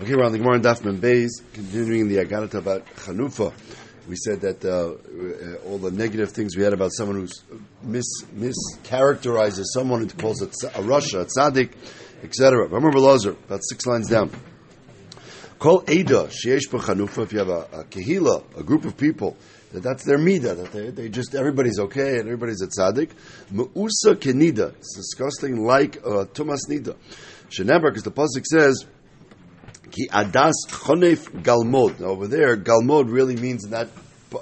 Okay, we're on the Gemara and Daf Beis, continuing the Agadata about Chanufa. We said that uh, uh, all the negative things we had about someone who's mis mischaracterizes someone who calls it a rasha, a tzaddik, etc. Remember Lazar, about six lines down. Call Ada sheyesh Chanufa. If you have a, a kehila, a group of people that that's their mida, that they, they just everybody's okay and everybody's a tzaddik. Meusa kenida. It's disgusting like uh, tumas nida. Sheneber, because the pasuk says. Ki adas chonef galmod. Over there, galmod really means in that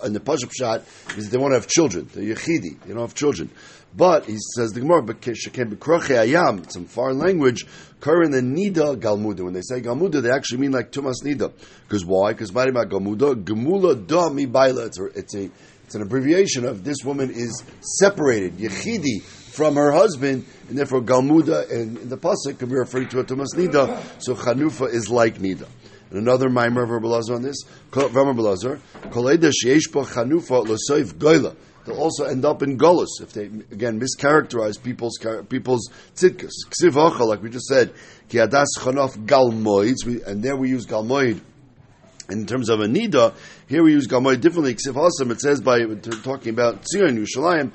in the Pashup shot is they want to have children. The yechidi, they don't have children. But he says the Gemara, ayam, some foreign language, current the nida galmuda. When they say galmuda, they actually mean like tumas nida. Because why? Because marima galmuda, gemula da mi baila. It's a, it's a it's an abbreviation of this woman is separated, yechidi, from her husband, and therefore Galmuda and in the pasuk can be referring to a Tumas Nida. So Chanufa is like Nida. And another mimer of Rabbi on this, Rabbi Lazar, Koleda Sheish Chanufa Losoif Goila. They'll also end up in Golas if they again mischaracterize people's people's tzidkas. Ksiv like we just said, ki adas chanof galmoids, and there we use galmoid in terms of a nida, here we use gamoy differently. Ksiv Hasam, it says by talking about Tzion Yerushalayim,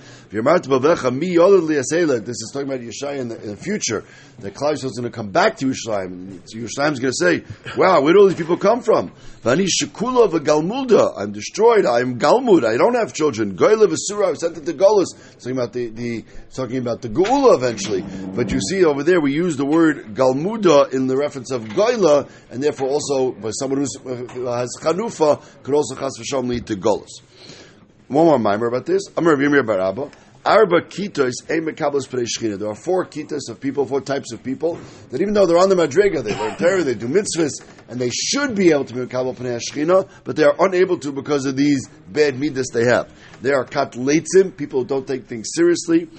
this is talking about Yeshaya in the, in the future. That is going to come back to Yerushalayim. Yerushalayim is going to say, "Wow, where do all these people come from?" Vani v'galmulda. I'm destroyed. I'm galmud. I don't have children. Goyle v'sura. I was sent into Golos. Talking about the, the talking about the geula eventually. But you see over there, we use the word galmuda in the reference of goyla, and therefore also by someone who uh, has chanufa could also chas v'sham lead to Golos. One more mimer about this. Rav Yirmiyah bar Abba. Arba kitos emekablas shchina. There are four kitos of people, four types of people that even though they're on the madriga, they learn Torah, they do mitzvahs, and they should be able to be mekabel pnei shchina, but they are unable to because of these bad midas they have. They are kat leitzim, people who don't take things seriously.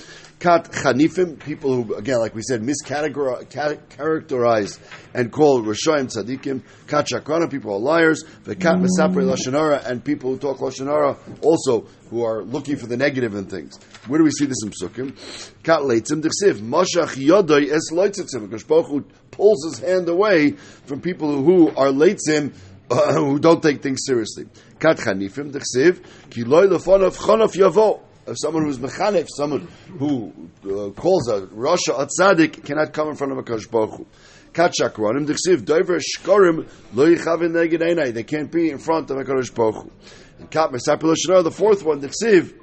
Kat chanifim, people who, again, like we said, mischaracterize and call Rishayim tzaddikim. Kat shakrana, people are liars. The kat mesapre lashonara, and people who talk lashonara also who are looking for the negative in things. Where do we see this in Psukim? Kat leitzim dichsiv, mashach yodai es leitzim, because Baruch pulls his hand away from people who are leitzim, uh, who don't take things seriously. Kat chanifim dichsiv, ki loy lefonav chonof yavo of someone who's mechanif, someone who uh, calls a rasha a tzaddik, cannot come in front of a Kadosh Baruch Hu. Katchakranim, dichsiv, doiver shkorim, lo yichavin neged They can't be in front of a Kadosh. And Kat Mesapil the fourth one, dichsiv,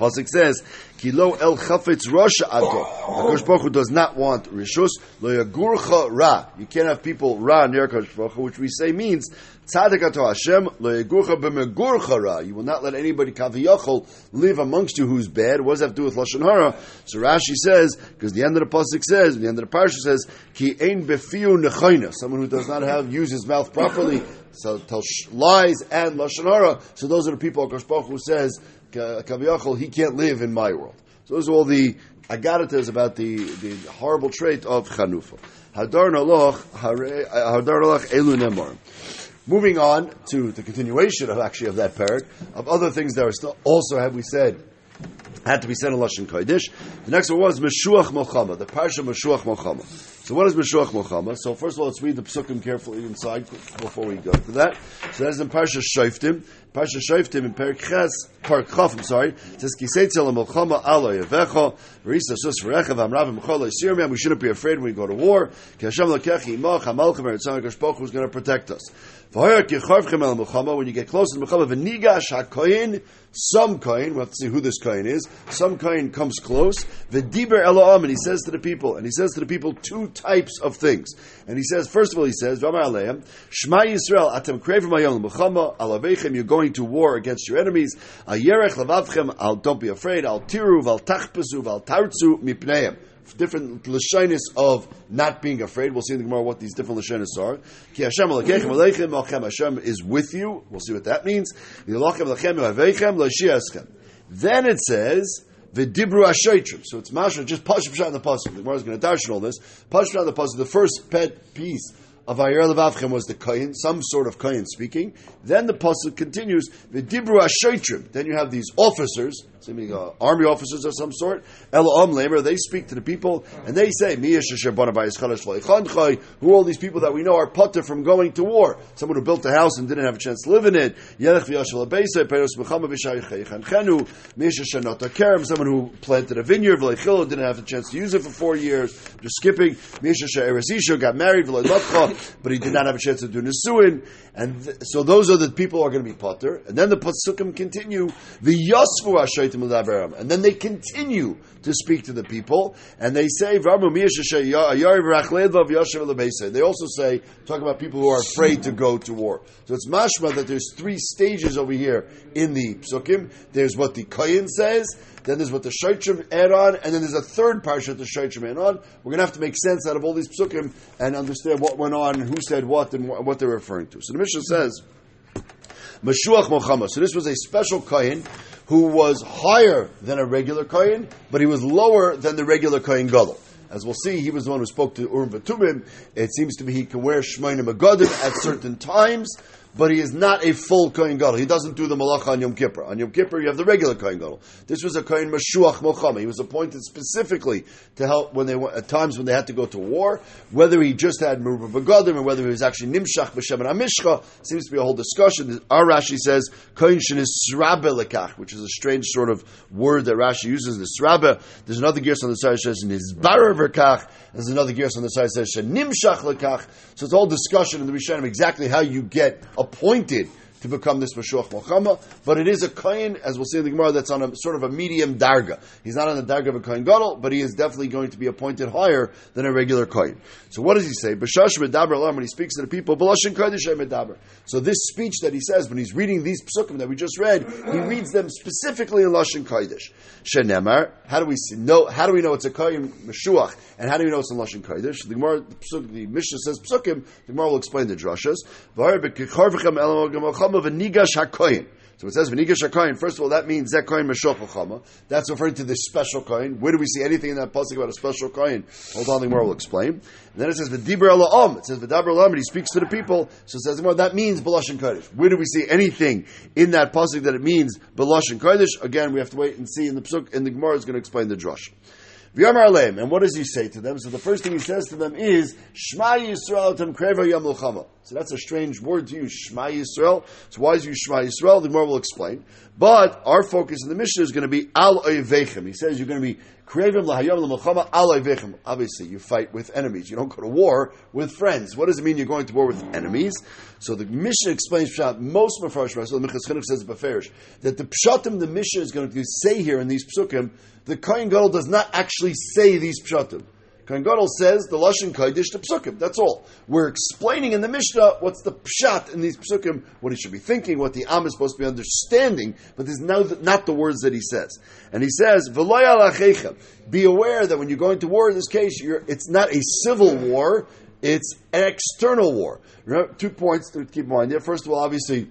Pasuk says, "Kilo el chafetz rosha ato." Hakadosh Baruch Hu does not want rishus lo yagurcha ra. You can't have people ra near Hakadosh Baruch Hu, which we say means tzadik ato Hashem lo yagurcha b'megurcha ra. You will not let anybody kaviyachol live amongst you who's bad. What does that have to do with lashon hara? So Rashi says because the end of the pasuk says, the end of the parsha says, "Ki ein befiu nechayna." Someone who does not have use his mouth properly, so tells lies and lashon hara. So those are the people Hakadosh Baruch Hu says Kaviyachol, he can't live in my world. So those are all the agaritas about the, the horrible trait of Chanufa. Hadar Naloch Elu Nemar. Moving on to the continuation of actually of that parak, of other things that are still also, have we said, had to be said in Lashon Kodesh. The next one was Meshuach Mochama, the Parsha Meshuach Mochama. So what is Meshuach Mochama? So first of all, let's read the Psukim carefully inside before we go to that. So that is in Parsha Shoftim. Parsha Shoftim in Parak Chaf, I'm sorry, it says, Kiseitzel Mochama Alo Yevecho, Verisa Sus V'rechav Amrav Mechol Yisirmem, we shouldn't be afraid when we go to war. Hashem Lekechi Imach, HaMalchim, Eretzam HaKash who's going to protect us. When you get close to the Mechama, v'nigash hakoyin, some koyin, we'll have to see who this koyin is, some kind comes close, v'diber eloam, and he says to the people, and he says to the people two types of things. And he says, first of all, he says, shma Yisrael, atem krever mayom l'mechama, alavechem, you're going to war against your enemies, ayerech lavavchem, don't be afraid, al tiru, val tachpesu, val tartzu, mipneim different lashonis of not being afraid. We'll see in the Gemara what these different lashonis are. Ki Hashem alekechem aleichem Hashem is with you. We'll see what that means. Then it says. V'dibru ashoitrim. So it's masha just pashim shot in the pasuk. The Gemara is going to dash all this. Pashim shot in the pasuk. The first pet piece of Ayar Levavchem was the Kayin, some sort of Kayin speaking. Then the pasuk continues, the Dibru Ashoitrim. Then you have these officers, seeming uh, army officers of some sort, Elohim Lamer, they speak to the people, and they say, who all these people that we know are putter from going to war? Someone who built a house and didn't have a chance to live in it. Someone who planted a vineyard, didn't have a chance to use it for four years. Just skipping. got married, but he did not have a chance to do Nisuin. And th- so those are the people who are going to be potter. And then the Pasukim continue, the Yasfu Ashaitim And then they continue to speak to the people, and they say, They also say, talk about people who are afraid to go to war. So it's mashma that there's three stages over here in the psukim. There's what the kohen says, then there's what the Shaitrim add on, and then there's a third parsha the Shaitrim add on. We're going to have to make sense out of all these psukim and understand what went on who said what and what they're referring to. So the Mishnah says, Mashuach Mochama. So this was a special kohen who was higher than a regular kohen, but he was lower than the regular kohen gadol. As we'll see, he was the one who spoke to Urim Vatumim. It seems to be he can wear Shmainim Agadim at certain times but he is not a full Kohen Gadol. He doesn't do the Malacha on Yom Kippur. On Yom Kippur, you have the regular Kohen Gadol. This was a Kohen Mashuach Mochama. He was appointed specifically to help when they at times when they had to go to war. Whether he just had Merubah Begadim or whether he was actually Nimshach B'Shem and Amishcha seems to be a whole discussion. Our Rashi says Kohen is Srabe which is a strange sort of word that Rashi uses. The Srabe. There's another gears on the side that says Nizbarer Verkach. There's another gears on the side that says Nimshach Lekach. So it's all discussion in the Rishonim exactly how you get appointed to become this Mashuach Mochama, but it is a Kohen, as we'll see in the Gemara, that's on a sort of a medium darga. He's not on the darga of a Kohen Gadol, but he is definitely going to be appointed higher than a regular Kohen. So what does he say? B'shash medaber alam, when he speaks to the people, b'lashin kodesh medaber. So this speech that he says, when he's reading these psukim that we just read, he reads them specifically in Lashon Kodesh. Shenemar, how do we see, know, how do we know it's a Kohen Mashuach, and how do we know it's in Lashon Kodesh? The Gemara, the, Psuk, the Mishnah says psukim, the Gemara will explain the drashas. Chacham of a Nigash HaKoyin. So it says V'nigash HaKoyin. First of all, that means that koyin Chachama. That's referring to the special koyin. Where do we see anything in that pasuk about a special koyin? Hold on, the Gemara will explain. And then it says V'dibra Om. It says V'dabra Om, and he speaks to the people. So it says that means Belash and Kodesh. Where do we see anything in that pasuk that it means Belash and Kodesh? Again, we have to wait and see in the pasuk, and the Gemara is going to explain the drush. And what does he say to them? So the first thing he says to them is Shema Yisrael Tam Kreva Yom So that's a strange word to use, Shema Yisrael. So why is you Shema Yisrael? The more will explain. But our focus in the mission is going to be Al Oivechem. He says you're going to be Krevim Lahayom L'Mulchama Al Oivechem. Obviously, you fight with enemies. You don't go to war with friends. What does it mean you're going to war with enemies? So the mission explains Pshat. Most Mepharsh, so the Chinuch says Beferish, that the Pshatim the mission is going to say here in these Psukim the Kohen Gadol does not actually say these pshatim. Kohen Gadol says the lashon kodesh to psukim. That's all. We're explaining in the Mishnah what's the pshat in these psukim, what he should be thinking, what the am is supposed to be understanding. But there's no, not the words that he says. And he says, Be aware that when you're going to war in this case, it's not a civil war; it's an external war. Remember, two points to keep in mind there. First of all, obviously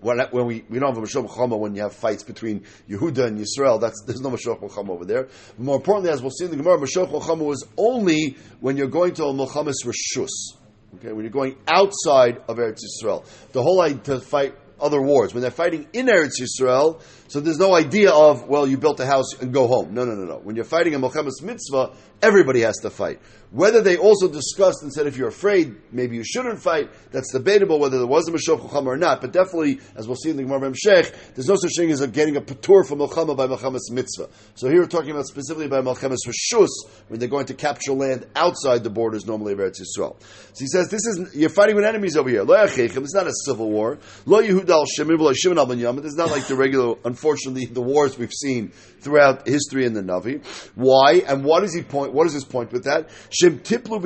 when, we, we don't have a Mashiach Chama when you have fights between Yehuda and Yisrael, that's, there's no Mashiach Chama over there. More importantly, as we'll see in the Gemara, Mashiach Chama was only when you're going to a Milchamis Rishus. Okay, when you're going outside of Eretz Yisrael. The whole idea to fight other wars. When they're fighting in Eretz Yisrael, so there's no idea of, well, you built a house and go home. No, no, no, no. When you're fighting a Milchamis Mitzvah, everybody has to fight. Whether they also discussed and said if you're afraid, maybe you shouldn't fight, that's debatable whether there was a Meshach Chacham or not. But definitely, as we'll see in the Gemara Sheikh, there's no such thing as getting a patur from Milchama by Milchamas Mitzvah. So here we're talking about specifically by Milchamas Rishus, when they're going to capture land outside the borders normally of Eretz Yisrael. So he says, this is, you're fighting with enemies over here. It's not a civil war. It's not like the regular, unfortunately, the wars we've seen throughout history in the Navi. Why? And what is he point, what is his point with that? Shem tiplu.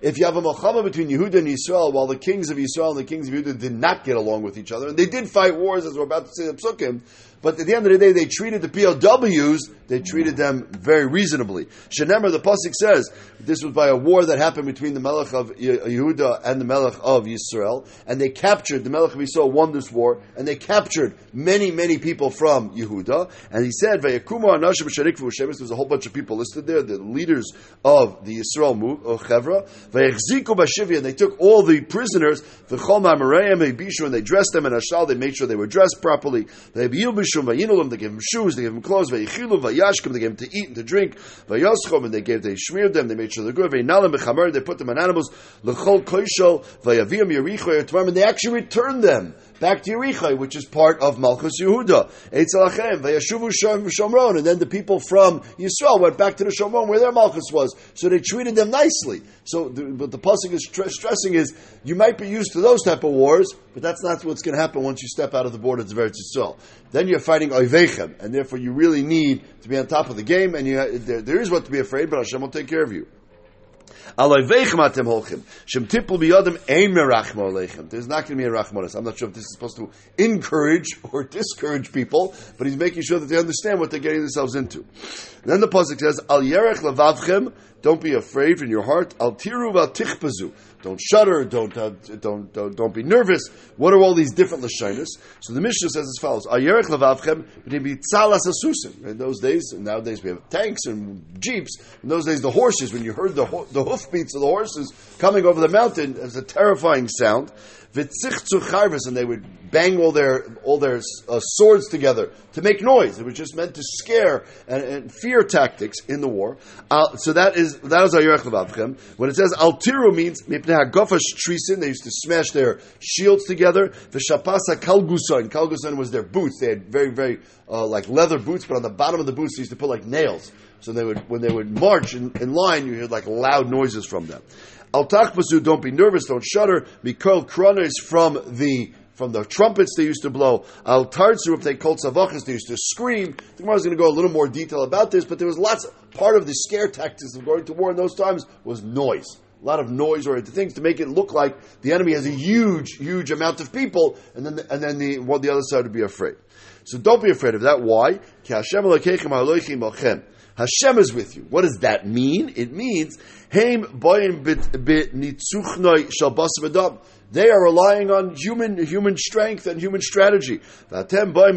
If you have a malchama between Yehuda and Israel, while the kings of Israel and the kings of Yehuda did not get along with each other, and they did fight wars, as we're about to see in Psukim, but at the end of the day, they treated the POWs, they treated them very reasonably. Shenemer, the Pasuk says, this was by a war that happened between the Melech of Yehuda and the Melech of Yisrael, and they captured, the Melech of Yisrael won this war, and they captured many, many people from Yehuda, and he said, there's a whole bunch of people listed there, the leaders of the Yisrael uh, Chevra. And they took all the prisoners, and they dressed them in ashal, they made sure they were dressed properly. They bishum they gave them shoes, they gave them clothes, vayichilu, vayashkim, they gave them to eat and to drink, vayoschom, and they gave, they smeared them, they made sure they're good, vayinalim b'chamer, they put them on animals, l'chol koishol, vayavim yericho, and they actually returned them back to Yerichai, which is part of Malchus Yehuda. Shomron, and then the people from Yisrael went back to the Shomron where their Malchus was. So they treated them nicely. So, the, but the pasuk is stressing is you might be used to those type of wars, but that's not what's going to happen once you step out of the borders of Eretz Yisrael. Then you're fighting Oivechem, and therefore you really need to be on top of the game, and you, there, there is what to be afraid, but Hashem will take care of you. There's not going to be a rachmanis. I'm not sure if this is supposed to encourage or discourage people, but he's making sure that they understand what they're getting themselves into. And then the pasuk says, "Al yerech levavchem." Don't be afraid in your heart. Al tiru v'al tichpazu. Don't shudder. Don't, uh, don't, don't, don't be nervous. What are all these different lashonis? So the Mishnah says as follows: Al yerech levavchem asusim. In those days, and nowadays we have tanks and jeeps. In those days, the horses. When you heard the ho- the hoofbeats of the horses coming over the mountain, it was a terrifying sound and they would bang all their all their uh, swords together to make noise. It was just meant to scare and, and fear tactics in the war. Uh, so that is that is Ayerech Levavchem. When it says Altiru means Trisin, they used to smash their shields together. V'Shapasa Kalgusan, Kalgusan was their boots. They had very very uh, like leather boots, but on the bottom of the boots they used to put like nails. So they would when they would march in, in line, you hear like loud noises from them. Al tachbasu, don't be nervous, don't shudder. Mikol kronis from the from the trumpets they used to blow. Al tartzu, if they called savachas, they used to scream. The Gemara is going to go a little more detail about this, but there was lots. Part of the scare tactics of going to war in those times was noise. A lot of noise oriented things to make it look like the enemy has a huge, huge amount of people, and then the, and then the well, the other side would be afraid. So don't be afraid of that. Why? Hashem is with you. What does that mean? It means boyim bit nitzuchnoi They are relying on human human strength and human strategy. You're coming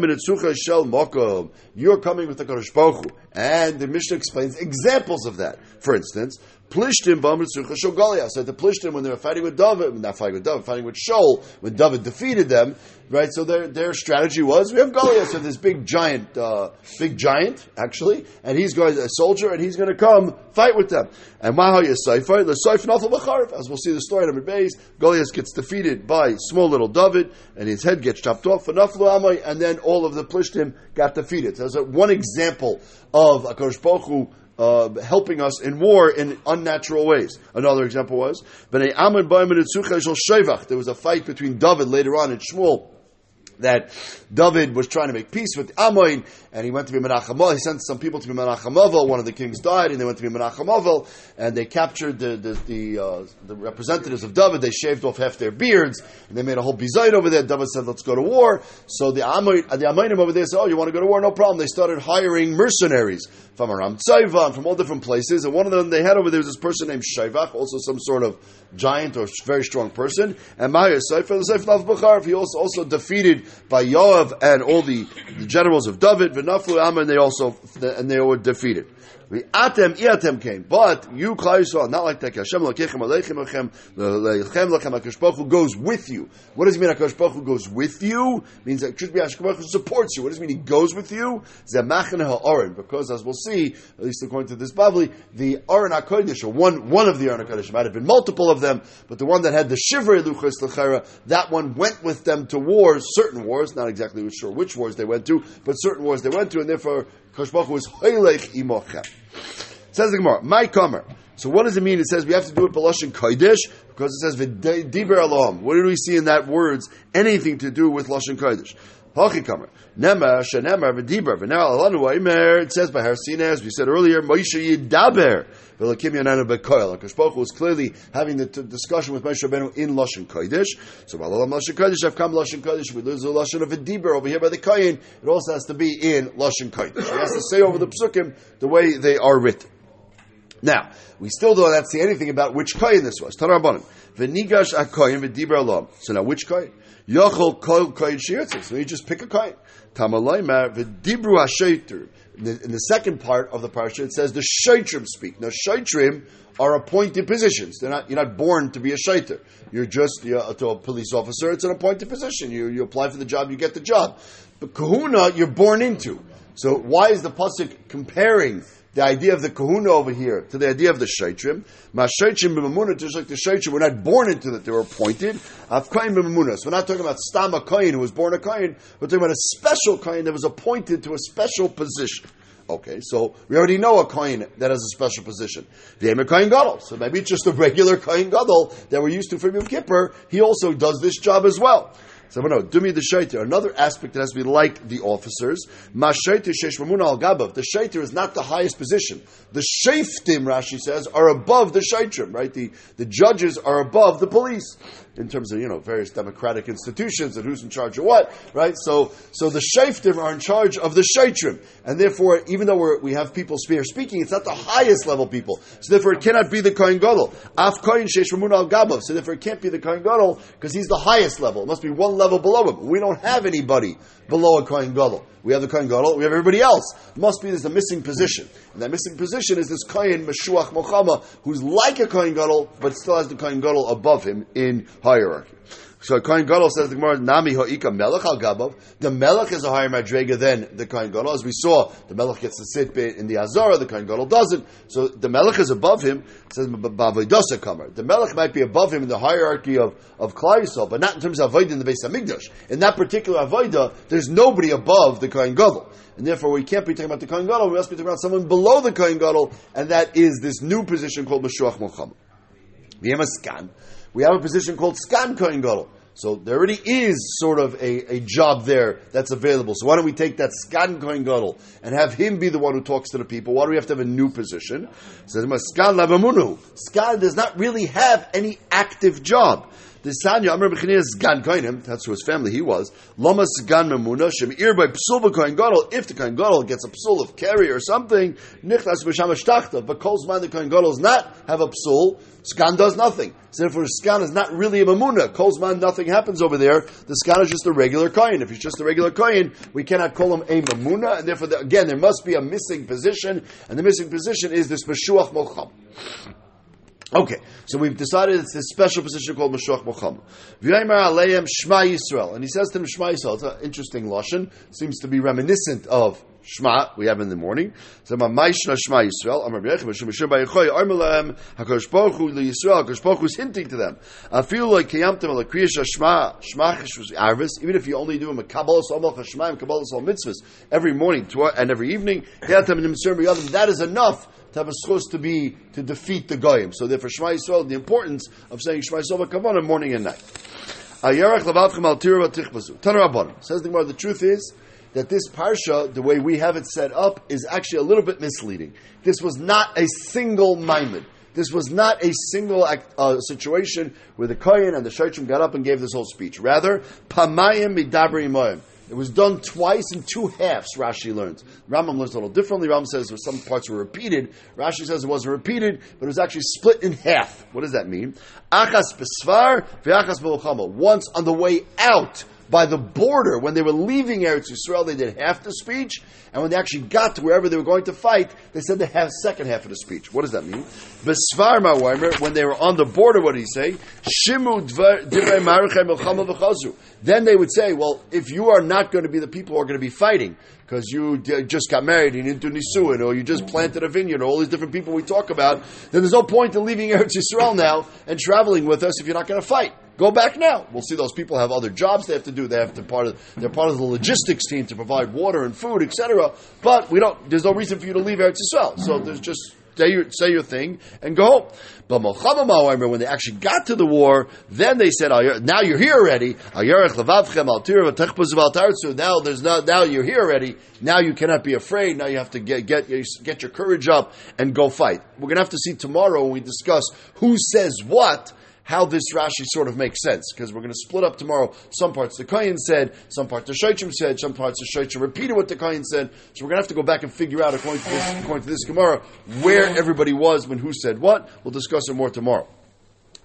with the Kadosh Baruch. And the Mishnah explains examples of that. For instance, Plishtim b'amritzucha shol Goliath. So the Plishtim, when they were fighting with David, not fighting with David, fighting with Shaul, when David defeated them, right? So their their strategy was we have Goliath, so this big giant, uh, big giant actually, and he's going a soldier, and he's going to come fight with them. And Maha Yisayfer, the Saif Nafal as we'll see the story in Amid Beis, Goliath gets defeated by small little David, and his head gets chopped off. And then all of the Plishtim got defeated. So that's one example of a Baruch Hu uh, helping us in war in unnatural ways. Another example was there was a fight between David later on in Shmuel that David was trying to make peace with Amoin, and he went to be Menachem. He sent some people to be Menachem One of the kings died, and they went to be Menachem and they captured the the the, uh, the, representatives of David. They shaved off half their beards, and they made a whole bizayt over there. David said, "Let's go to war." So the Amoin, the Amoinim over there said, "Oh, you want to go to war? No problem." They started hiring mercenaries from Aram Tzaiva from all different places, and one of them they had over there was this person named Shaivach, also some sort of giant or very strong person, and Ma'ir Sefer, the Sefer Bukhar, he also also defeated by Yoav and all the, the generals of David, V'naflu Amma, and they also and they were defeated. Atem iatem came, but you Klal Yisrael not like that. Hashem lekechem aleichem lechem lechem lechem Hakadosh goes with you. What does it mean? Hakadosh Baruch goes with you means that should be Hakadosh Baruch supports you. What does it mean? He goes with you. Zemachin ha'aron, because as we'll see, at least according to this Bavli, the Aron Hakodesh, or one one of the Aron Hakodesh, might have been multiple of them, but the one that had the Shivrei Luchas Lechera, that one went with them to wars, certain wars, not exactly sure which wars they went to, but certain wars they went to, and therefore Hu was Hoylech imochem. Says the Gemara, my comer. So what does it mean? It says we have to do it Balashon Kodesh because it says V'diber Alom. What do we see in that words? Anything to do with Lashon Kodesh. Shenemar, Alanu Aimer. It says by Harsina, as we said earlier, Moshe Yidaber. V'lakim Yananu Bekoil. Akash was clearly having the t- discussion with Moshe Rabbeinu in Lashon Kodesh. So Balalam Lashon Kodesh, I've come Lashon Kodesh. We lose the Lashon of V'diber over here by the Koyin. It also has to be in Lashon Kodesh. It has to say over the Psukim the way they are written. Now, we still do not see anything about which kohen this was. Tanarabanim. V'nigash akoyin v'dibra alom. So now, which kohen? Yochol kol. So you just pick a. Tamaloyma v'dibru in the, in the second part of the parsha, it says the shaitrim speak. Now, shaitrim are appointed positions. They're not, you're not born to be a shaiter. You're just you're, to a police officer. It's an appointed position. You, you apply for the job, you get the job. But kahuna, you're born into. So why is the pasuk comparing the idea of the kahuna over here to the idea of the shaitrim. Mashaichim b'mamuna, just like the shaitrim, we're not born into that; they were appointed. Afkain b'mamuna. So we're not talking about stama kohen who was born a kohen. We're talking about a special kohen that was appointed to a special position. Okay, so we already know a kohen that has a special position. The Emer Kohen Gadol. So maybe it's just a regular Kohen Gadol that we're used to from Yom Kippur. He also does this job as well. So no, dumi the shaiter. Another aspect that has to be like the officers. The shaiter is not the highest position. The shaftim, Rashi says, are above the shaitrim. Right, the the judges are above the police in terms of you know various democratic institutions and who's in charge of what, right? So so the shaftim are in charge of the shaitrim, and therefore even though we have people here speaking, it's not the highest level people. So therefore it cannot be the kohen gadol. Af kohen shesh al gabav. So therefore it can't be the kohen gadol because he's the highest level. It must be one level below him. We don't have anybody below a Kohen Gadol. We have the Kohen Gadol, we have everybody else. Must be there's a missing position. And that missing position is this Kohen Meshuach Mochama, who's like a Kohen Gadol, but still has the Kohen Gadol above him in hierarchy. So Kohen Gadol says the Gemara, Nami Ho'ika Melech al Gabav. The Melech is a higher madrega than the Kohen Gadol. As we saw, the Melech gets to sit in the Azara, the Kohen Gadol doesn't. So the Melech is above him. Says Bavodosa Kamer. The Melech might be above him in the hierarchy of, of Klal Yisrael, but not in terms of Avodah in the Beis Hamikdash. In that particular Avodah, there's nobody above the Kohen Gadol. And therefore, we can't be talking about the Kohen Gadol, we must be talking about someone below the Kohen Gadol, and that is this new position called Meshuach a scan. We have a position called Skan Kohen Gadol. So there already is sort of a, a job there that's available. So why don't we take that Skan Kohen Gadol and have him be the one who talks to the people? Why do we have to have a new position? Says Skan Lavamunu. Skan does not really have any active job. The Sanya Amr Bechinias Gan Koinim, that's who his family he was. Lamas Gan Memuna Shemir by Psul Kohen Gadol. If the Kohen Gadol gets a psul of carry or something, Nichtas B'Shamash Tachta. But Kol's the Kohen Gadol does not have a psul. Skan does nothing. So therefore, Skan is not really a Mamuna. Kol's mind, nothing happens over there. The Skan is just a regular Kohen. If he's just a regular Kohen, we cannot call him a Mamuna, and therefore, again, there must be a missing position, and the missing position is this Meshuach Mocham. Okay, so we've decided it's this special position called Mashuach Mocham. V'yaymer aleim Shema Yisrael, and he says to them Shema Yisrael. It's an interesting lashon. Seems to be reminiscent of Shema we have in the morning. So Ma'ishna Shema Yisrael. Amar B'yechim Hashem Hashem B'yechoy Amar Lahem Hakadosh Baruch Hu LiYisrael. Hakadosh Baruch Hu is hinting to them. I feel like Kiyamtem Ala Kriyasha Shema Shema Arvis. Even if you only do a Kabbalah Somal Chashmaim Kabbalah Sol Mitzvahs every morning and every evening, that is enough to have a source to be to defeat the goyim. So therefore, Shema Yisrael, the importance of saying Shema Yisrael Kavanah morning and night. Says the Gemara, the truth is that this parsha, the way we have it set up, is actually a little bit misleading. This was not a single maimed. This was not a single uh, situation where the Kohen and the Shaitim got up and gave this whole speech. Rather, pamayim midabri moyim. It was done twice in two halves, Rashi learns. Rambam learns a little differently. Rambam says some parts were repeated. Rashi says it wasn't repeated, but it was actually split in half. What does that mean? Achas besvar ve'achas Once on the way out by the border, when they were leaving Eretz Yisrael, they did half the speech, and when they actually got to wherever they were going to fight, they said they have second half of the speech. What does that mean? Besvar Ma'waimer, when they were on the border, what did he say? Shimu Then they would say, well, if you are not going to be the people who are going to be fighting, because you just got married, you didn't nisuin, or you just planted a vineyard, or all these different people we talk about, then there's no point in leaving Eretz Yisrael now and traveling with us if you're not going to fight. Go back now. We'll see those people have other jobs they have to do. They have to part of they're part of the logistics team to provide water and food, etc. But we don't. There's no reason for you to leave Eretz Yisrael. So there's just say your, say your thing and go home. But Mochammah, when they actually got to the war, then they said, "Now you're here already." Now there's no, now you're here already. Now you cannot be afraid. Now you have to get get get your courage up and go fight. We're going to have to see tomorrow when we discuss who says what how this Rashi sort of makes sense because we're going to split up tomorrow. Some parts the Kohen said, some parts the Shaichim said, some parts the Shaichim repeated what the Kohen said. So we're going to have to go back and figure out, according to this, according to this Gemara, where everybody was when who said what. We'll discuss it more tomorrow.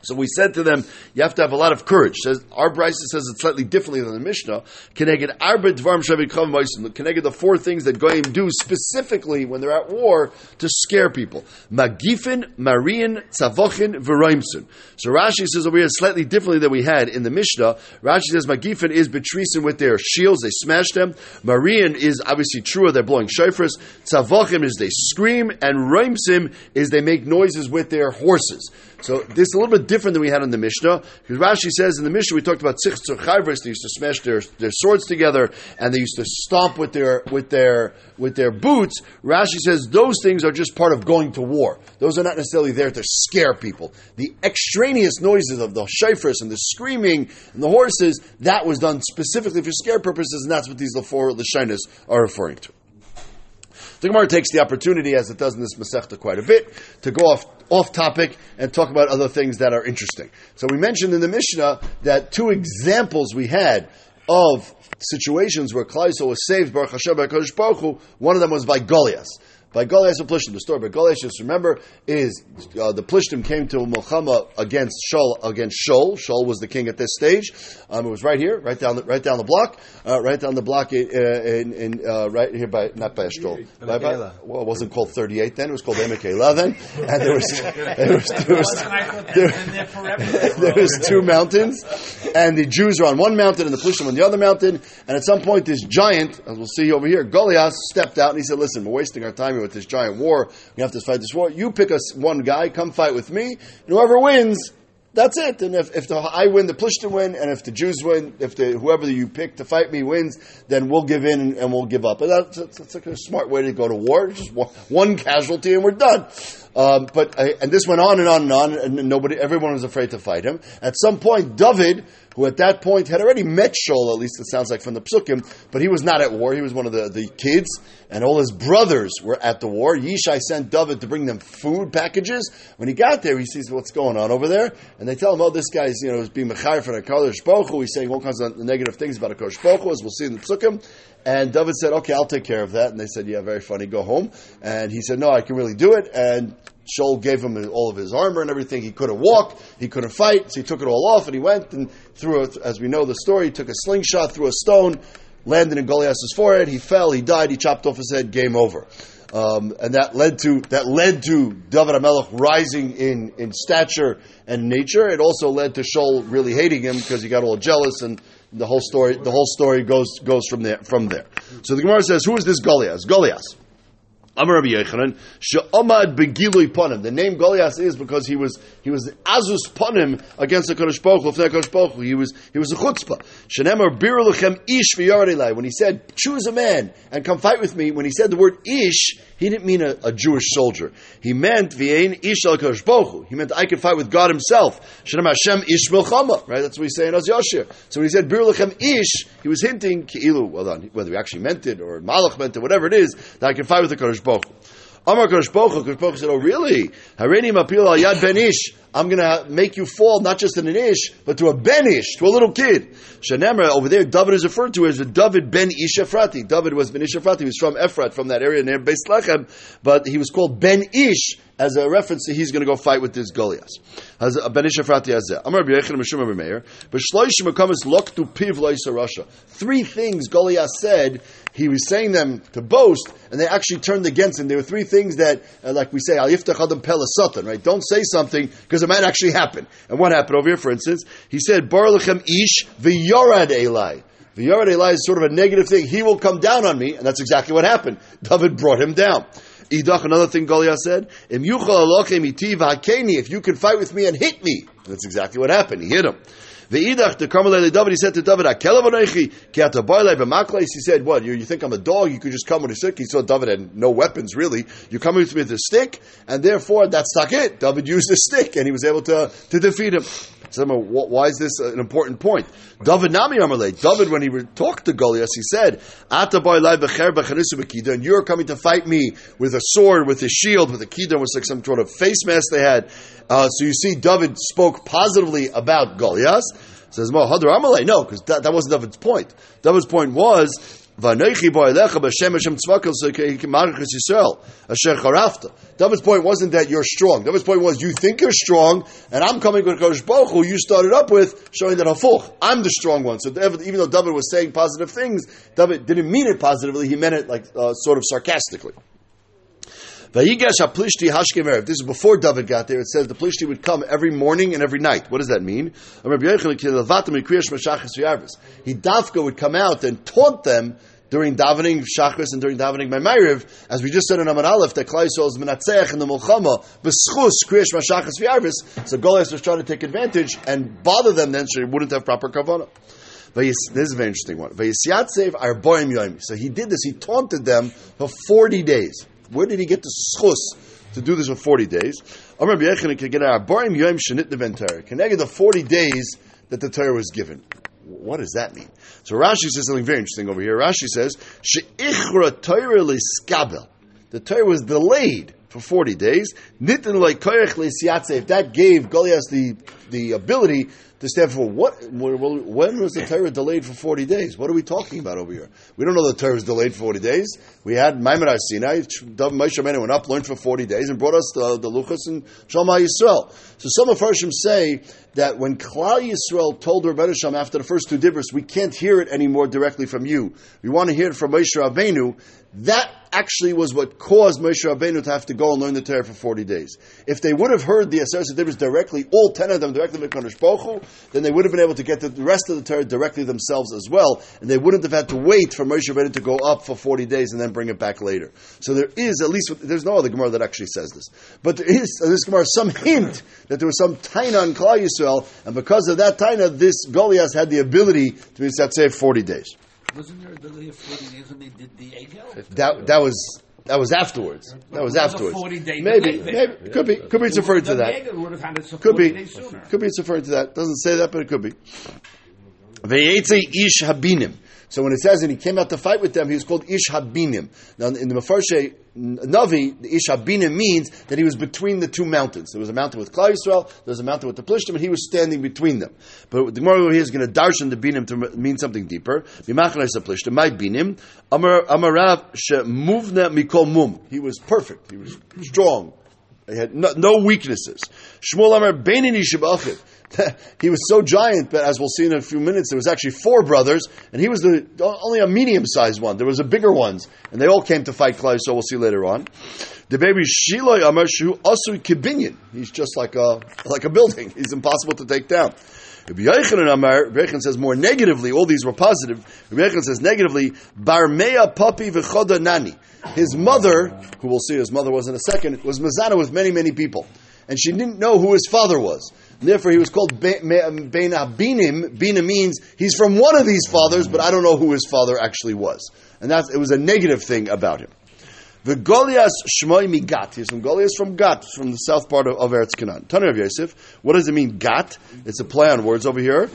So we said to them, you have to have a lot of courage. Says our Brisa says it slightly differently than the Mishnah. Keneged arba dvarm the four things that goyim do specifically when they're at war to scare people. Magifin, Marian, Tzavochin, Veroimsun. So Rashi says over here slightly differently than we had in the Mishnah. Rashi says Magifin is betrisen with their shields, they smash them. Marian is obviously true, they're blowing shofars. Tzavochim is they scream, and Roimsim is they make noises with their horses. So this is a little bit different than we had in the Mishnah, because Rashi says in the Mishnah we talked about tzich chayvris, they used to smash their, their swords together, and they used to stomp with their with their with their boots. Rashi says those things are just part of going to war. Those are not necessarily there to scare people. The extraneous noises of the shayfers and the screaming and the horses, that was done specifically for scare purposes, and that's what these four the are referring to. The Gemara takes the opportunity, as it does in this Masechta quite a bit, to go off off topic and talk about other things that are interesting. So we mentioned in the Mishnah that two examples we had of situations where Klaiso was saved, Baruch Hashem, Baruch Hu, one of them was by Goliath by Goliath and Plishtim. The story by Goliath, just remember, is uh, the Plishtim came to Milchama against Shaul. Against Shaul, Shaul was the king at this stage. Um, it was right here, right down, the, right down the block, uh, right down the block in, in, in uh, right here by not by Eshkol. By, by, well, it wasn't called thirty eight then; it was called Emekela then, and there was there was, there was, there, there was two mountains, and the Jews are on one mountain and the Plishtim on the other mountain. And at some point, this giant, as we'll see over here, Goliath stepped out and he said, "Listen, we're wasting our time." With this giant war. We have to fight this war. You pick us one guy, come fight with me, and whoever wins, that's it. And if, if the, I win, the Plishtim win, and if the Jews win, if the whoever you pick to fight me wins, then we'll give in and, and we'll give up. And that's, that's, that's, like a smart way to go to war. Just one, one casualty and we're done. Um, but uh, and this went on and on and on, and nobody, everyone was afraid to fight him. At some point, David, who at that point had already met Shaul, at least it sounds like from the psukim, but he was not at war. He was one of the, the kids, and all his brothers were at the war. Yishai sent David to bring them food packages. When he got there, he sees what's going on over there, and they tell him, "Oh, this guy's you know is being mechayr for the Kodesh Baruch He's saying all kinds of negative things about a Kodesh Baruch as we'll see in the psukim." And David said, "Okay, I'll take care of that." And they said, "Yeah, very funny. Go home." And he said, "No, I can really do it." And Shaul gave him all of his armor and everything. He couldn't walk, he couldn't fight, so he took it all off and he went and threw it, as we know the story, he took a slingshot, threw a stone, landed in Goliath's forehead, he fell, he died, he chopped off his head, game over. Um, and that led to that led to David Amelech rising in, in stature and nature. It also led to Shaul really hating him because he got all jealous and the whole story the whole story goes goes from there from there. So the Gemara says, Who is this Goliath? Goliath. Amar Rabbi Yochanan, she'omad begilui ponim. The name Goliath is because he was he was azus ponim against the Kodesh Baruch Hu. Kodesh Baruch. He was he was a chutzpah. Shenemar bir lechem ish. When he said choose a man and come fight with me, when he said the word ish, he didn't mean a, a Jewish soldier. He meant v'yein ish al He meant I can fight with God Himself. Shenemar Hashem ish milchama. Right. That's what he's saying as Yashir. So when he said bir lechem ish, he was hinting keilu. Well, whether he actually meant it or Malach meant it, whatever it is, that I can fight with the Kodesh Baruch Amar Baruch Kodesh said, "Oh, really? Harini mapil al yad ben ish. I'm going to make you fall not just in an ish, but to a ben ish, to a little kid." Shanemra over there, David is referred to as the David ben Ish Ephrati. David was ben Ish Ephrati. He was from Ephrat, from that area near Beis Lechem, but he was called Ben Ish as a reference that he's going to go fight with this Goliath. Three things Goliath said he was saying them to boast, and they actually turned against him. There were three things that, uh, like we say, al yiftach adam pelasatan, right? Don't say something because it might actually happen. And what happened over here, for instance? He said, Bar lechem ish v'yorad elai. V'yorad elai is sort of a negative thing. He will come down on me, and that's exactly what happened. David brought him down. Idach, another thing Goliath said, If you can fight with me and hit me, that's exactly what happened. He hit him. Ve'idach, the Carmelele David, he said to David, he said, what, you, you think I'm a dog, you could just come with a stick? He saw David had no weapons, really. You come with me with a stick, and therefore, that's not it. David used a stick, and he was able to, to defeat him. So, why is this an important point? David Nami Amalei. David, when he talked to Goliath, he said, and you're coming to fight me with a sword, with a shield, with a kidon, was like some sort of face mask they had. Uh, so you see, David spoke positively about Goliath. Says, well, Hadar Amalei. No, because that, that wasn't David's point. David's point was, David's point wasn't that you're strong. David's point was you think you're strong, and I'm coming with Kodesh Baruch Hu, you started up with showing that Hafuch, I'm the strong one. So even though David was saying positive things, David didn't mean it positively, he meant it like uh, sort of sarcastically. Vayigash Plishti Hashkem Erev. This is before David got there. It says the Plishti would come every morning and every night. What does that mean? He Dafka would come out and taunt them during davening Shachris and during davening Maimariv, as we just said in Amar Aleph, that Klai is Menatzeach in the Mulchama, B'schus Kriyash Mashachas V'Yarvis, so Goliath was trying to take advantage and bother them then so he wouldn't have proper kavanah. This is a very interesting one. So he did this, he taunted them for 40 days. Where did he get the schus to do this for 40 days? Can Connected the 40 days that the Torah was given. What does that mean? So Rashi says something very interesting over here. Rashi says, The Torah was delayed for 40 days. Nitin If that gave Goliath the, the ability to stand for what? When was the Torah delayed for 40 days? What are we talking about over here? We don't know the Torah was delayed for 40 days. We had Maimon Sinai, Moshe Rabbeinu went up, learned for 40 days, and brought us the, the Luchas and Shalma Yisrael. So some of Farshim say that when Klal Yisrael told Rabbeinu Shem after the first two dibros, we can't hear it anymore directly from you. We want to hear it from Moshe Rabbeinu. That actually was what caused Moshe Rabbeinu to have to go and learn the Torah for 40 days. If they would have heard the Aseret Dibros directly, all 10 of them directly Kodesh then they would have been able to get the rest of the Torah directly themselves as well, and they wouldn't have had to wait for Moshe Rabbeinu to go up for 40 days and then bring it back later. So there is, at least, there's no other Gemara that actually says this. But there is, uh, this Gemara, some hint that there was some Taina on Klal Yisrael, and because of that Taina, this Goliath had the ability to be, let's say, 40 days. Wasn't there a of 40 days when they did the Egel? That, that was that was afterwards. That was afterwards. Maybe, maybe could be, could be it's referring to that. Could be, could be it's referring to that. Doesn't say that, but it could be. ish habinim. So when it says and he came out to fight with them, he was called Ish Habinim. Now in the Mefarshe Navi, the Ish Habinim means that he was between the two mountains. There was a mountain with Klal Yisrael, there was a mountain with the Plishtim, and he was standing between them. But the Gemara here is going to darshan the Binim to mean something deeper. B'machnas Plishtim, my Binim, Amarav Shemuvna Mikol Mum. He was perfect. He was strong. He had no, no weaknesses. Shmuel Amar Beinin Yishabachim. He was so giant, that, as we'll see in a few minutes, there was actually four brothers, and he was the only a medium-sized one. There was a bigger ones, and they all came to fight Klai. So we'll see later on. The baby Shiloi Amershu Asu Kibinyan. He's just like a like a building. He's impossible to take down. Rabbi Amar, says more negatively, all these were positive. Rabbi says negatively, Barmea Papi V'choda Nani. His mother, who we'll see his mother was in a second, was Mazana with many, many people. And she didn't know who his father was. Therefore, he was called Bein Abinim. Bina means he's from one of these fathers, but I don't know who his father actually was. And that's, it was a negative thing about him. The Golias Shmoy Migat. He's from Goliath from Gat, from the south part of, of Eretz Canaan. Tanya of Yosef. What does it mean, Gat? It's a play on words over here.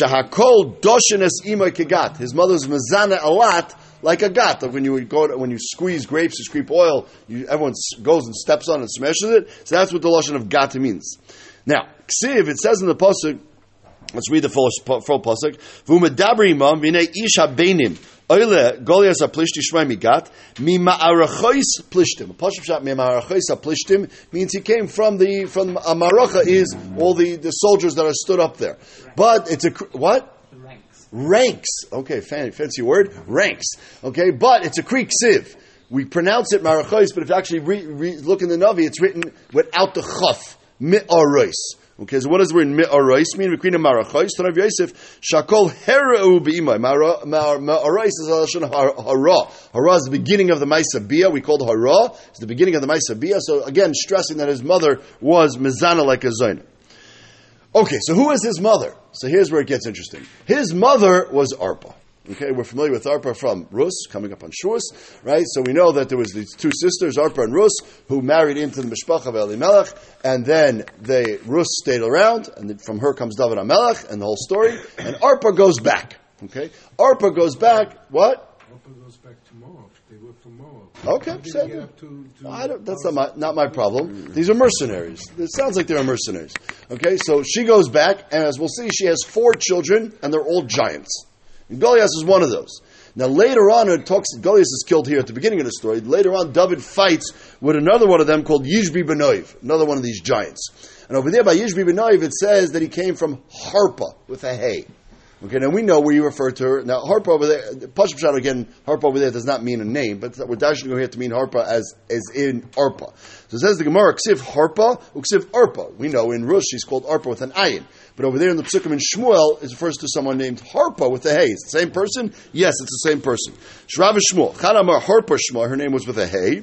Shahakol Doshenes Imoy Kegat. His mother's Mazana a lot like a gat. Like when you go when you squeeze grapes, you squeeze oil, you, everyone goes and steps on and smashes it. So that's what the lotion of gat means. Now, ksiv, it says in the pasuk. Let's read the full, full pasuk. V'umedabri imam v'nei ish habenim. Oile Goliath aplishti shmai migat mi ma'arachois plishtim. Pashup shot mi ma'arachois plishtim means he came from the from Amaracha is all the, the soldiers that are stood up there. But it's a what? Ranks. Ranks. Okay, fancy, fancy word. Ranks. Okay, but it's a Greek sieve. We pronounce it marachois, but if you actually re, re, look in the Navi, it's written without the chaf. Mi'arois. Okay, so what does the word mi'arois mean? V'krina marachos. Tanav Yosef, shakol hera'u be'imai. Ma'arois is a lashon hara. Hara is the beginning of the Maisa. We called hara. It's the beginning of the Maisa. So again, stressing that his mother was mizana like a zaina. Okay, so who is his mother? So here's where it gets interesting. His mother was Arpa. Okay, we're familiar with Arpa from Rus, coming up on Shuas, right? So we know that there was these two sisters, Arpa and Rus, who married into the Mishpacha of Elimelech, and then they Rus stayed around, and from her comes David Amelech, and the whole story. And Arpa goes back. Okay, Arpa goes back. What? Arpa goes back to Moab. They were from Moab. Okay, so- they get up to, to I don't, that's not my, not my problem. These are mercenaries. It sounds like they're mercenaries. Okay, so she goes back, and as we'll see, she has four children, and they're all giants. Goliath is one of those. Now later on, it talks Goliath is killed here at the beginning of the story. Later on, David fights with another one of them called Yishbi Benoiv, another one of these giants. And over there by Yishbi Benoiv, it says that he came from Harpa with a hay. Okay, now we know where you refer to her. Now, Harpa over there, Shad again, Harpa over there does not mean a name, but we're dashing over here to mean Harpa as, as in Arpa. So it says the Gemara, Ksiv Harpa, Uksiv Arpa. We know in Rus she's called Arpa with an ayin. But over there in the Psukim in Shmuel, it refers to someone named Harpa with a hay. It's the same person? Yes, it's the same person. Shrav Shmuel. Chanamar Harpa Shmuel, her name was with a hay.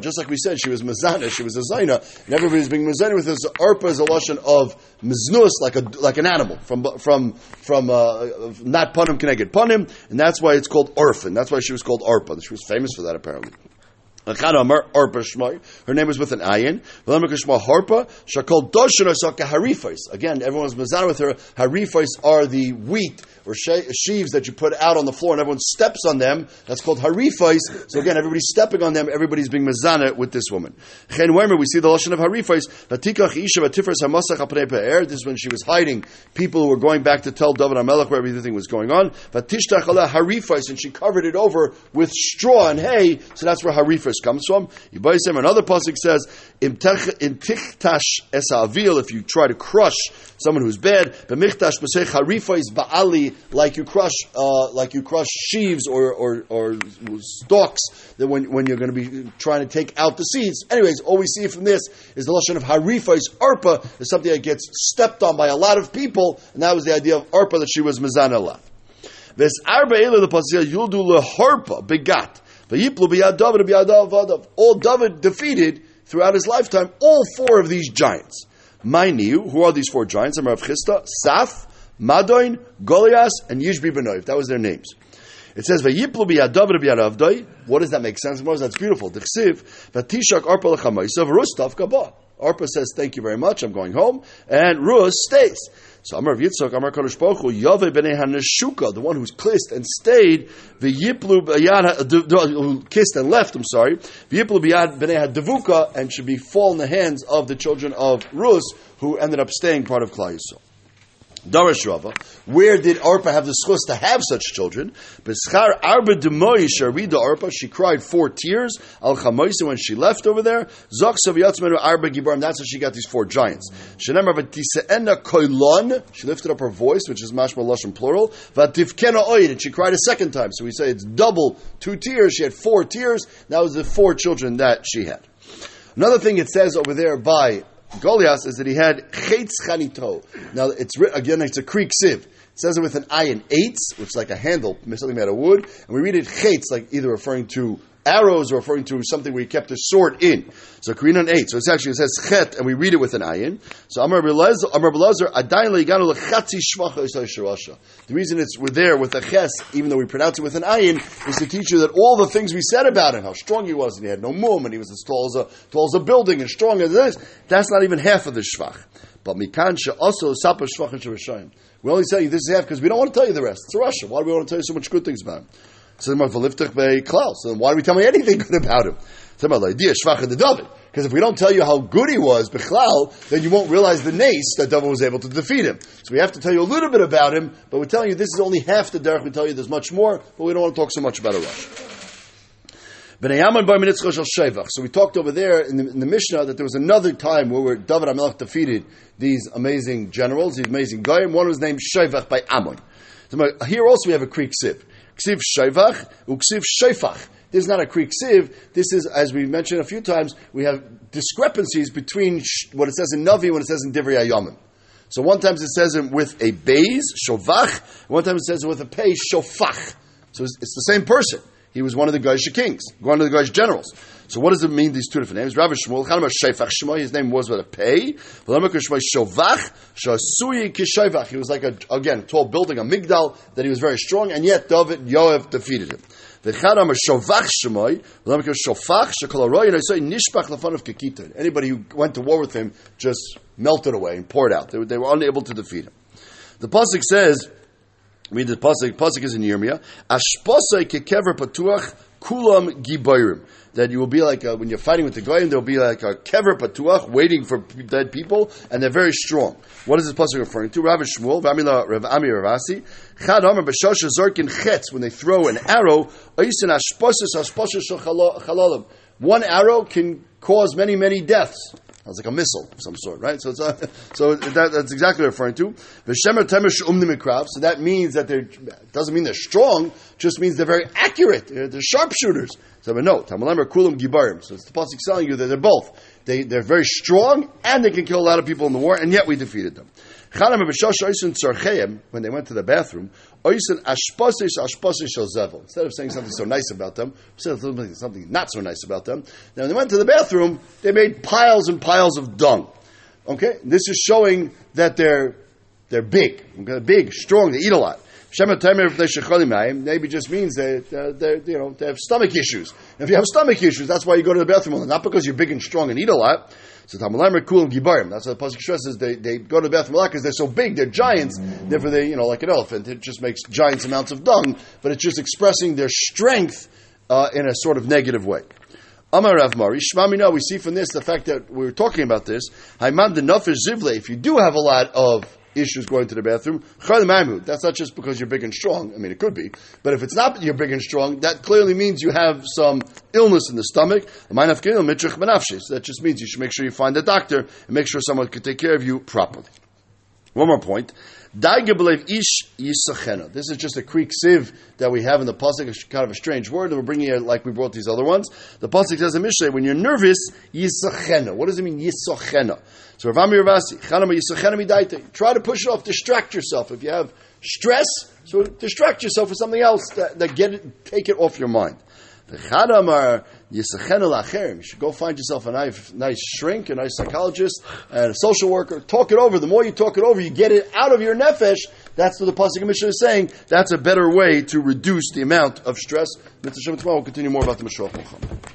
Just like we said, she was Mazana, she was a Zaina, and everybody's being Mazana with this. Arpa is a Lashon of Miznus, like a, like an animal, from, from, from, uh, not Panim Keneged Panim, and that's why it's called Orphan. That's why she was called Arpa. She was famous for that apparently. Her name was with an ayin. Harpa. Again, everyone's mazana with her. Harifais are the wheat or she- sheaves that you put out on the floor and everyone steps on them. That's called Harifais. So again, everybody's stepping on them. Everybody's being mazana with this woman. Chen Wemer, we see the lashon of Harifais. This is when she was hiding people were going back to tell David Amelech where everything was going on. Harifais. And she covered it over with straw and hay. So that's where Harifais comes from. Another pasuk says, if you try to crush someone who's bad, harifais ba'ali, like you crush, uh, like you crush sheaves or, or, or stalks, that when, when you're going to be trying to take out the seeds. Anyways, all we see from this is the lesson of harifais, arpa, is something that gets stepped on by a lot of people, and that was the idea of arpa that she was mezana This arba the pasuk yuldu leharpa begat. All David defeated throughout his lifetime all four of these giants. Mainiu, who are these four giants? I'm Rav Chisda, Saf, Madoin, Goliath, and Yishbi Benoiv. That was their names. It says, What does that make sense? Moses? That's beautiful. Dechsiv, Vatishak arpa lechamaisav, Rustav kabah. Arpa says, thank you very much, I'm going home. And Rus stays. So Amar of Yitzchak, Amar Kodesh Baruch Hu, Yave b'nei HaNeshuka, the one who's kissed and stayed, v'yiplu b'yad, kissed and left, I'm sorry, v'yiplu b'yad b'nei HaDevuka, and should be fall in the hands of the children of Rus, who ended up staying part of Klal Yisrael. Darash Rava, where did Arpa have the schus to have such children? Beschar Arba Demoy Sharida Arpa, she cried four tears, Al Chamoisa when she left over there. Zok Saviyatzmenu Arba Gibarim, that's how she got these four giants. Shenemar Koilon, she lifted up her voice, which is Mashma Lashon plural. Vatifkena Oid, and she cried a second time. So we say it's double two tears. She had four tears. That was the four children that she had. Another thing it says over there by Goliath is that he had chetz chanito. Now it's again it's a kri uksiv. It says it with an ayin eitz, which is like a handle, something made of wood, and we read it chetz, like either referring to arrows referring to something he kept a sword in. So Korean eight. So it's actually it says chet, and we read it with an ayin. So Amar Belazar, shirasha. The reason it's we're there with a ches, even though we pronounce it with an ayin, is to teach you that all the things we said about him, how strong he was, and he had no mum, and he was as tall as a tall as a building, and strong as this. That's not even half of the shvach. But mikansha also sapa shvach and shirashayim. We only tell you this is half because we don't want to tell you the rest. It's rasha. Why do we want to tell you so much good things about him? So then why do we tell me anything good about him? Because if we don't tell you how good he was, Bechlal, then you won't realize the nace that David was able to defeat him. So we have to tell you a little bit about him, but we're telling you this is only half the derech. We tell you there's much more, but we don't want to talk so much about a rasha. So we talked over there in the, in the Mishnah that there was another time where David Amelech defeated these amazing generals, these amazing guys. And one was named Shevach by Ammon. So here also we have a kri uksiv. Ksiv Shevach, Uksiv Shefach. This is not a kri uksiv. This is, as we mentioned a few times, we have discrepancies between what it says in Navi when it says in Divrei Ayomim. So one time it says it with a bays, shovach, one time it says it with a pay, shofach. So it's, it's the same person. He was one of the Goyish kings, one of the Goyish generals. So what does it mean, these two different names? Rav Shmuel, Chanam Shefach Shmoy, his name was with a pay. Shovach. He was like a, again, tall building, a migdal, that he was very strong, and yet David, and Yoav defeated him. V'chadam Shovach Shemoy, V'lamaka Shofach, shekolaroy, and I say Nishbach Lefan of Kekita. Anybody who went to war with him just melted away and poured out. They, were- unable to defeat him. The Pasuk says, read the Pasuk, Pasuk is in Yirmiyah, Ashposai kekever patuach kulam gibayrim. That you will be like, a, when you're fighting with the Goyim, there'll be like a kever patuach waiting for dead people, and they're very strong. What is this Pasuk referring to? Rav Shmuel, Vamila Rav Ami Ravasi, Chad Amar B'shosha Zorkin Chetz, when they throw an arrow, Ashposis Ashposis One arrow can cause many, many deaths. Sounds like a missile of some sort, right? So, it's uh, so that, that's exactly referring to. So that means that they're doesn't mean they're strong. Just means they're very accurate. They're, they're sharpshooters. So but no, tamalamer kulam. So it's the pasuk telling you that they're both. They they're very strong and they can kill a lot of people in the war, and yet we defeated them. When they went to the bathroom. Instead of saying something so nice about them, said something something not so nice about them. Now when they went to the bathroom, they made piles and piles of dung. Okay, this is showing that they're they're big, big, strong. They eat a lot. Shema mayim, maybe just means they uh, they you know they have stomach issues. If you have stomach issues, that's why you go to the bathroom. Not because you're big and strong and eat a lot. So Tamalamer Kul and Gibarim. That's what the pasuk stresses. They they go to the bathroom a lot because they're so big, they're giants. Therefore, they you know like an elephant. It just makes giant amounts of dung, but it's just expressing their strength uh, in a sort of negative way. Amar Rav Mari, Shmamina, we see from this the fact that we were talking about this. The Nafish Zivle, if you do have a lot of issues going to the bathroom, that's not just because you're big and strong. I mean, it could be. But if it's not you're big and strong, that clearly means you have some illness in the stomach. So that just means you should make sure you find a doctor and make sure someone can take care of you properly. One more point. This is just a kri uksiv that we have in the pasuk. It's kind of a strange word, we're bringing it like we brought these other ones. The pasuk says in Mishnah, when you're nervous, yisachena. What does it mean, yisachena? So Rav Amir Ravasi, chanama yisachena midaita. Try to push it off. Distract yourself. If you have stress, so distract yourself with something else that, that get it, take it off your mind. You should go find yourself a nice, nice shrink, a nice psychologist, and a social worker. Talk it over. The more you talk it over, you get it out of your nefesh. That's what the Pasuk Mishnah is saying. That's a better way to reduce the amount of stress. Mr. Shem, tomorrow we'll continue more about the Mishra.